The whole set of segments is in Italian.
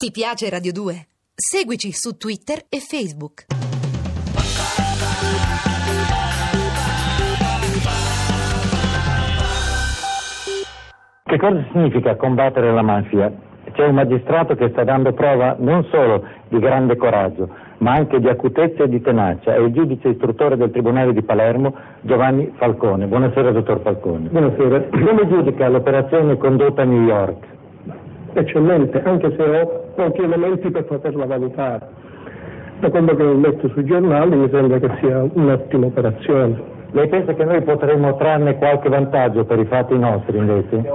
Ti piace Radio 2? Seguici su Twitter e Facebook. Che cosa significa combattere la mafia? C'è un magistrato che sta dando prova non solo di grande coraggio, ma anche di acutezza e di tenacia. È il giudice istruttore del Tribunale di Palermo, Giovanni Falcone. Buonasera, dottor Falcone. Buonasera. Come giudica l'operazione condotta a New York? Eccellente, anche se ho pochi elementi per poterla valutare. Da quello che ho letto sui giornali mi sembra che sia un'ottima operazione. Lei pensa che noi potremmo trarne qualche vantaggio per i fatti nostri, invece?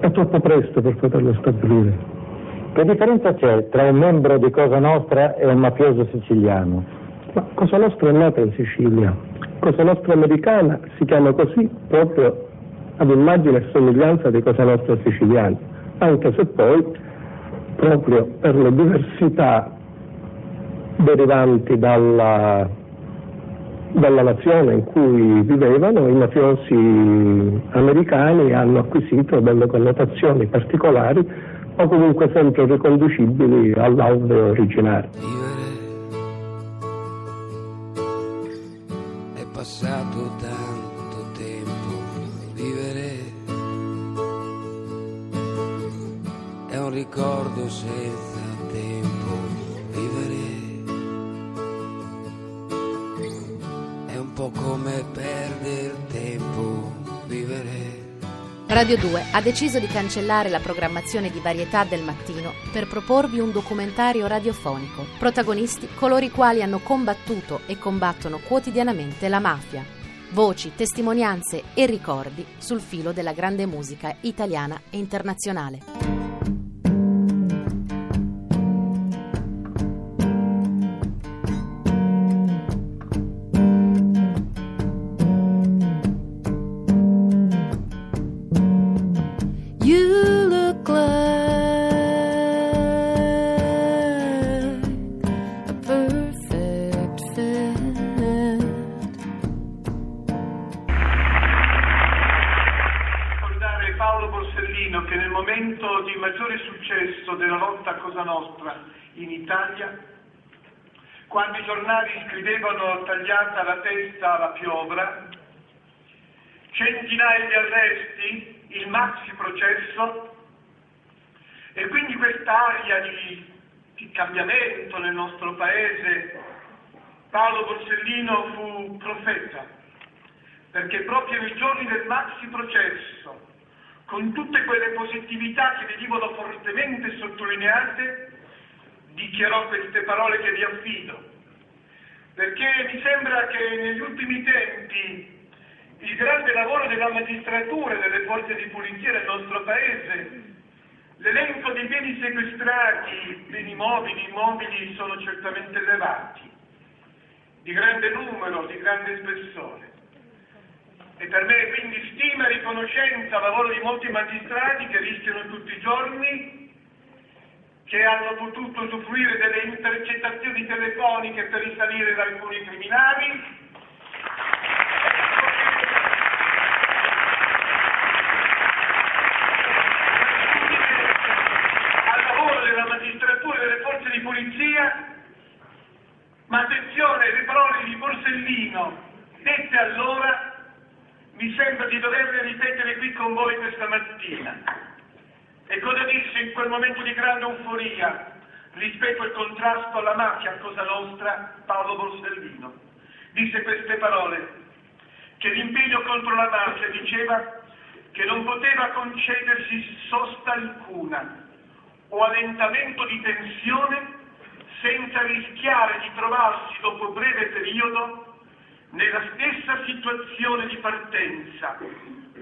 È troppo presto per poterlo stabilire. Che differenza c'è tra un membro di Cosa Nostra e un mafioso siciliano? Ma Cosa Nostra è nata in Sicilia. Cosa Nostra americana si chiama così proprio ad immagine e somiglianza di Cosa Nostra siciliana, anche se poi, proprio per le diversità derivanti dalla, dalla nazione in cui vivevano, i mafiosi americani hanno acquisito delle connotazioni particolari o comunque sempre riconducibili all'alveo originario. Vivere è passato ricordo senza tempo, vivere è un po' come perdere tempo, vivere. Radio 2 ha deciso di cancellare la programmazione di varietà del mattino per proporvi un documentario radiofonico. Protagonisti coloro i quali hanno combattuto e combattono quotidianamente la mafia. Voci, testimonianze e ricordi sul filo della grande musica italiana e internazionale. Maggiore successo della lotta a Cosa Nostra in Italia, quando i giornali scrivevano tagliata la testa alla piovra, centinaia di arresti, il maxi processo e quindi quest'aria di, di cambiamento nel nostro paese, Paolo Borsellino fu profeta perché proprio nei giorni del maxi processo, con tutte quelle positività che venivano fortemente sottolineate, dichiarò queste parole che vi affido. Perché mi sembra che negli ultimi tempi il grande lavoro della magistratura e delle forze di polizia del nostro paese, l'elenco dei beni sequestrati, beni mobili, immobili, sono certamente elevati, di grande numero, di grande spessore. E per me quindi stima e riconoscenza al lavoro di molti magistrati che rischiano tutti i giorni, che hanno potuto usufruire delle intercettazioni telefoniche per risalire da alcuni criminali. Al lavoro della magistratura e delle forze di polizia, ma attenzione, le parole di Borsellino dette allora mi sembra di doverle ripetere qui con voi questa mattina. E cosa disse in quel momento di grande euforia rispetto al contrasto alla mafia a Cosa Nostra Paolo Borsellino? Disse queste parole, che l'impegno contro la mafia diceva che non poteva concedersi sosta alcuna o allentamento di tensione senza rischiare di trovarsi dopo breve periodo nella stessa situazione di partenza,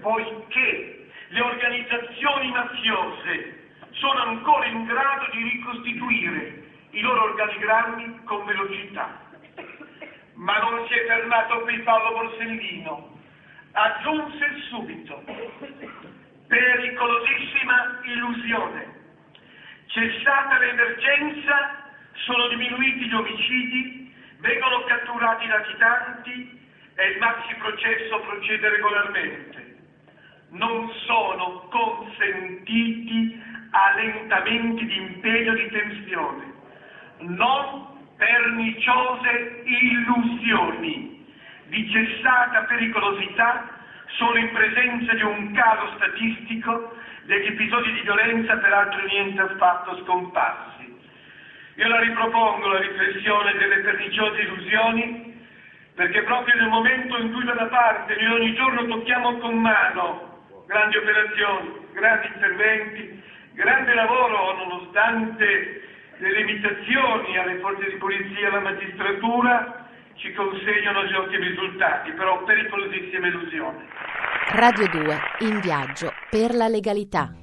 poiché le organizzazioni mafiose sono ancora in grado di ricostituire i loro organigrammi con velocità. Ma non si è fermato qui Paolo Borsellino, aggiunse subito, pericolosissima illusione. Cessata l'emergenza, sono diminuiti gli omicidi, vengono catturati i latitanti e il maxi processo procede regolarmente. Non sono consentiti allentamenti di impegno di tensione, non perniciose illusioni di cessata pericolosità solo in presenza di un calo statistico degli episodi di violenza peraltro niente affatto scomparsi. Io la ripropongo la riflessione delle perniciose illusioni perché proprio nel momento in cui da una parte noi ogni giorno tocchiamo con mano grandi operazioni, grandi interventi, grande lavoro nonostante le limitazioni alle forze di polizia e alla magistratura, ci consegnano gli ottimi risultati, però pericolosissime illusioni. Radio 2, in viaggio per la legalità.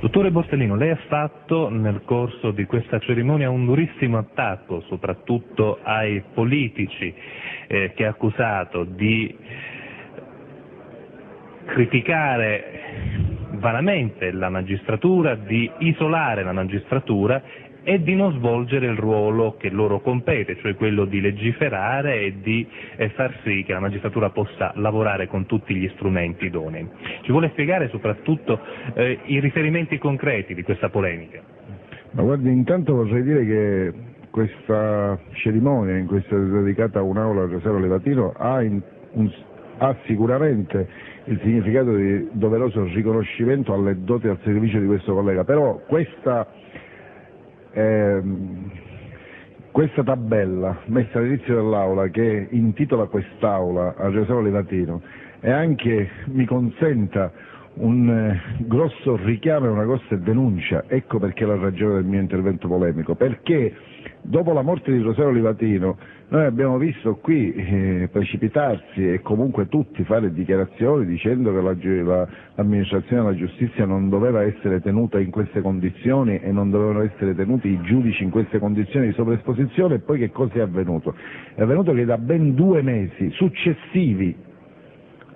Dottore Borsellino, lei ha fatto nel corso di questa cerimonia un durissimo attacco soprattutto ai politici eh, che ha accusato di criticare vanamente la magistratura, di isolare la magistratura e di non svolgere il ruolo che loro compete, cioè quello di legiferare e di far sì che la magistratura possa lavorare con tutti gli strumenti idonei. Ci vuole spiegare soprattutto eh, i riferimenti concreti di questa polemica? Ma guardi, intanto vorrei dire che questa cerimonia in stata dedicata a un'aula al Rosario Levatino ha, in, un, ha sicuramente il significato di doveroso riconoscimento alle doti al servizio di questo collega, però questa eh, questa tabella messa all'inizio dell'aula che intitola quest'aula a Rosario Levatino e anche mi consenta un eh, grosso richiamo e una grossa denuncia, ecco perché la ragione del mio intervento polemico, perché dopo la morte di Rosario Livatino noi abbiamo visto qui eh, precipitarsi e comunque tutti fare dichiarazioni dicendo che la, la, l'amministrazione della giustizia non doveva essere tenuta in queste condizioni e non dovevano essere tenuti i giudici in queste condizioni di sovraesposizione e poi che cosa è avvenuto? È avvenuto che da ben due mesi successivi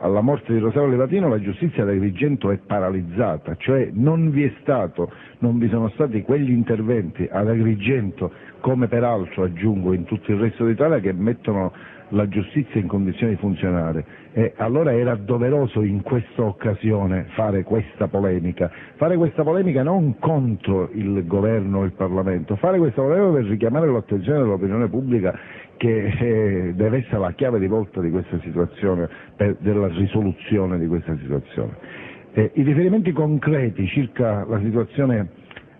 alla morte di Rosario Levatino la giustizia da Agrigento è paralizzata, cioè non vi, stato, non vi sono stati quegli interventi ad Agrigento, come peraltro aggiungo in tutto il resto d'Italia, che mettono la giustizia in condizioni di funzionare. E allora era doveroso in questa occasione fare questa polemica, fare questa polemica non contro il governo o il Parlamento, fare questa polemica per richiamare l'attenzione dell'opinione pubblica che eh, deve essere la chiave di volta di questa situazione, per, della risoluzione di questa situazione. Eh, I riferimenti concreti circa la situazione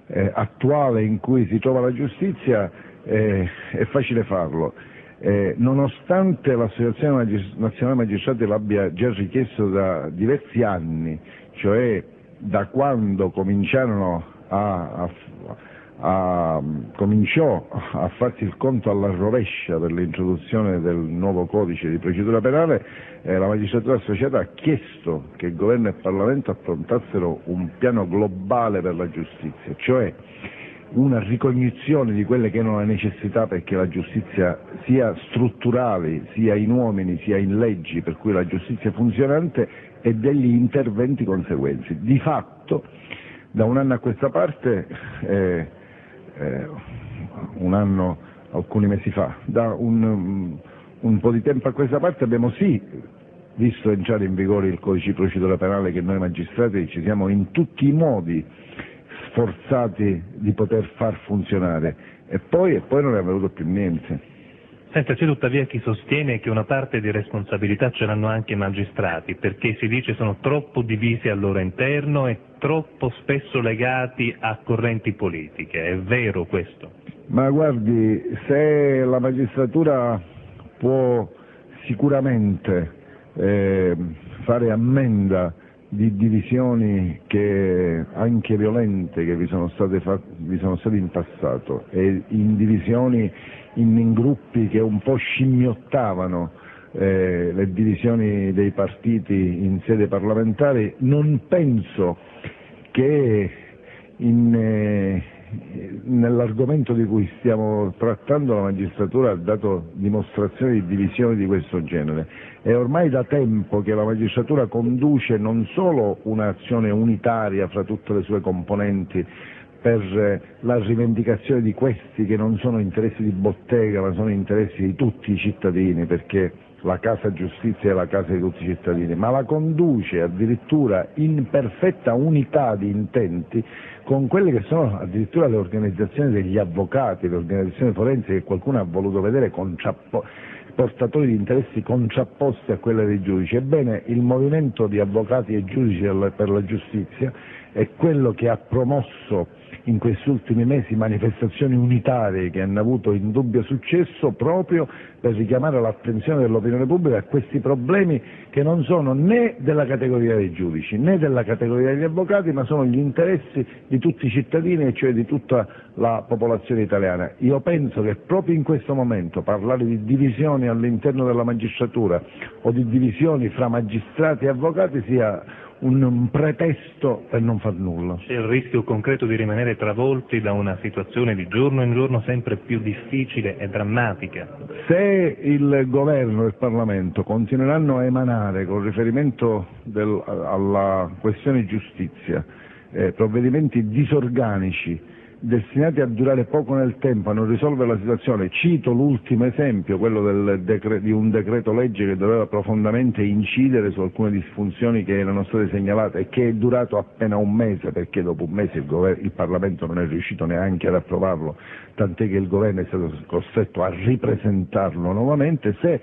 eh, attuale in cui si trova la giustizia eh, è facile farlo. Eh, nonostante l'Associazione Nazionale Magistrati l'abbia già richiesto da diversi anni, cioè da quando cominciarono a, a a, cominciò a farsi il conto alla rovescia per l'introduzione del nuovo codice di procedura penale, eh, la magistratura associata ha chiesto che il governo e il Parlamento affrontassero un piano globale per la giustizia, cioè una ricognizione di quelle che erano le necessità perché la giustizia sia strutturale, sia in uomini, sia in leggi, per cui la giustizia funzionante e degli interventi conseguenti. Di fatto, da un anno a questa parte eh, eh, un anno, alcuni mesi fa. Da un, un po' di tempo a questa parte abbiamo sì visto entrare in vigore il codice di procedura penale che noi magistrati ci siamo in tutti i modi sforzati di poter far funzionare e poi, e poi non è avvenuto più niente. Senta, c'è tuttavia chi sostiene che una parte di responsabilità ce l'hanno anche i magistrati, perché si dice sono troppo divisi al loro interno e troppo spesso legati a correnti politiche. È vero questo? Ma guardi, se la magistratura può sicuramente eh, fare ammenda di divisioni che, anche violente che vi sono, state vi sono state in passato e in divisioni in, in gruppi che un po' scimmiottavano eh, le divisioni dei partiti in sede parlamentare, non penso che in, eh, nell'argomento di cui stiamo trattando la magistratura ha dato dimostrazione di divisioni di questo genere. È ormai da tempo che la magistratura conduce non solo un'azione unitaria fra tutte le sue componenti per la rivendicazione di questi che non sono interessi di bottega ma sono interessi di tutti i cittadini perché la casa giustizia è la casa di tutti i cittadini, ma la conduce addirittura in perfetta unità di intenti con quelle che sono addirittura le organizzazioni degli avvocati, le organizzazioni forensi che qualcuno ha voluto vedere portatori di interessi contrapposti a quelle dei giudici. Ebbene, il movimento di avvocati e giudici per la giustizia è quello che ha promosso in questi ultimi mesi manifestazioni unitarie che hanno avuto indubbio successo proprio per richiamare l'attenzione dell'opinione pubblica a questi problemi che non sono né della categoria dei giudici né della categoria degli avvocati ma sono gli interessi di tutti i cittadini e cioè di tutta la popolazione italiana. Io penso che proprio in questo momento parlare di divisioni all'interno della magistratura o di divisioni fra magistrati e avvocati sia un pretesto per non far nulla. C'è il rischio concreto di rimanere travolti da una situazione di giorno in giorno sempre più difficile e drammatica. Se il governo e il Parlamento continueranno a emanare con riferimento del, alla questione giustizia eh, provvedimenti disorganici destinati a durare poco nel tempo, a non risolvere la situazione. Cito l'ultimo esempio, quello decre- di un decreto legge che doveva profondamente incidere su alcune disfunzioni che erano state segnalate e che è durato appena un mese, perché dopo un mese il, gover- il Parlamento non è riuscito neanche ad approvarlo, tant'è che il governo è stato costretto a ripresentarlo nuovamente. Se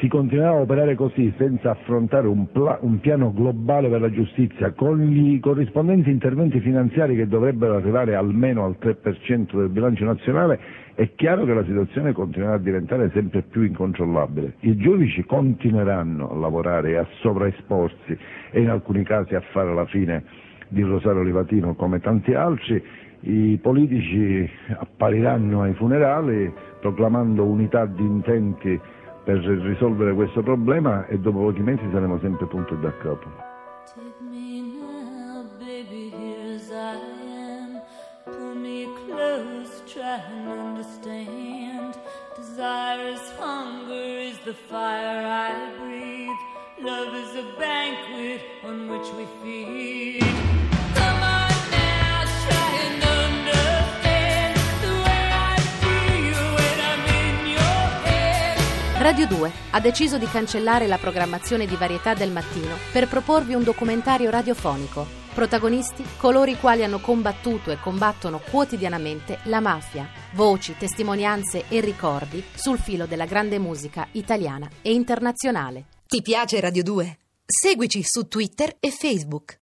si continuerà a operare così senza affrontare un, pla- un, piano globale per la giustizia con gli corrispondenti interventi finanziari che dovrebbero arrivare almeno al 3% del bilancio nazionale, è chiaro che la situazione continuerà a diventare sempre più incontrollabile. I giudici continueranno a lavorare e a sovraesporsi e in alcuni casi a fare la fine di Rosario Livatino come tanti altri, i politici appariranno ai funerali proclamando unità di intenti per risolvere questo problema e dopo pochi mesi saremo sempre punto e da capo. Love is a banquet on which we feed. Radio 2 ha deciso di cancellare la programmazione di varietà del mattino per proporvi un documentario radiofonico. Protagonisti coloro i quali hanno combattuto e combattono quotidianamente la mafia. Voci, testimonianze e ricordi sul filo della grande musica italiana e internazionale. Ti piace Radio 2? Seguici su Twitter e Facebook.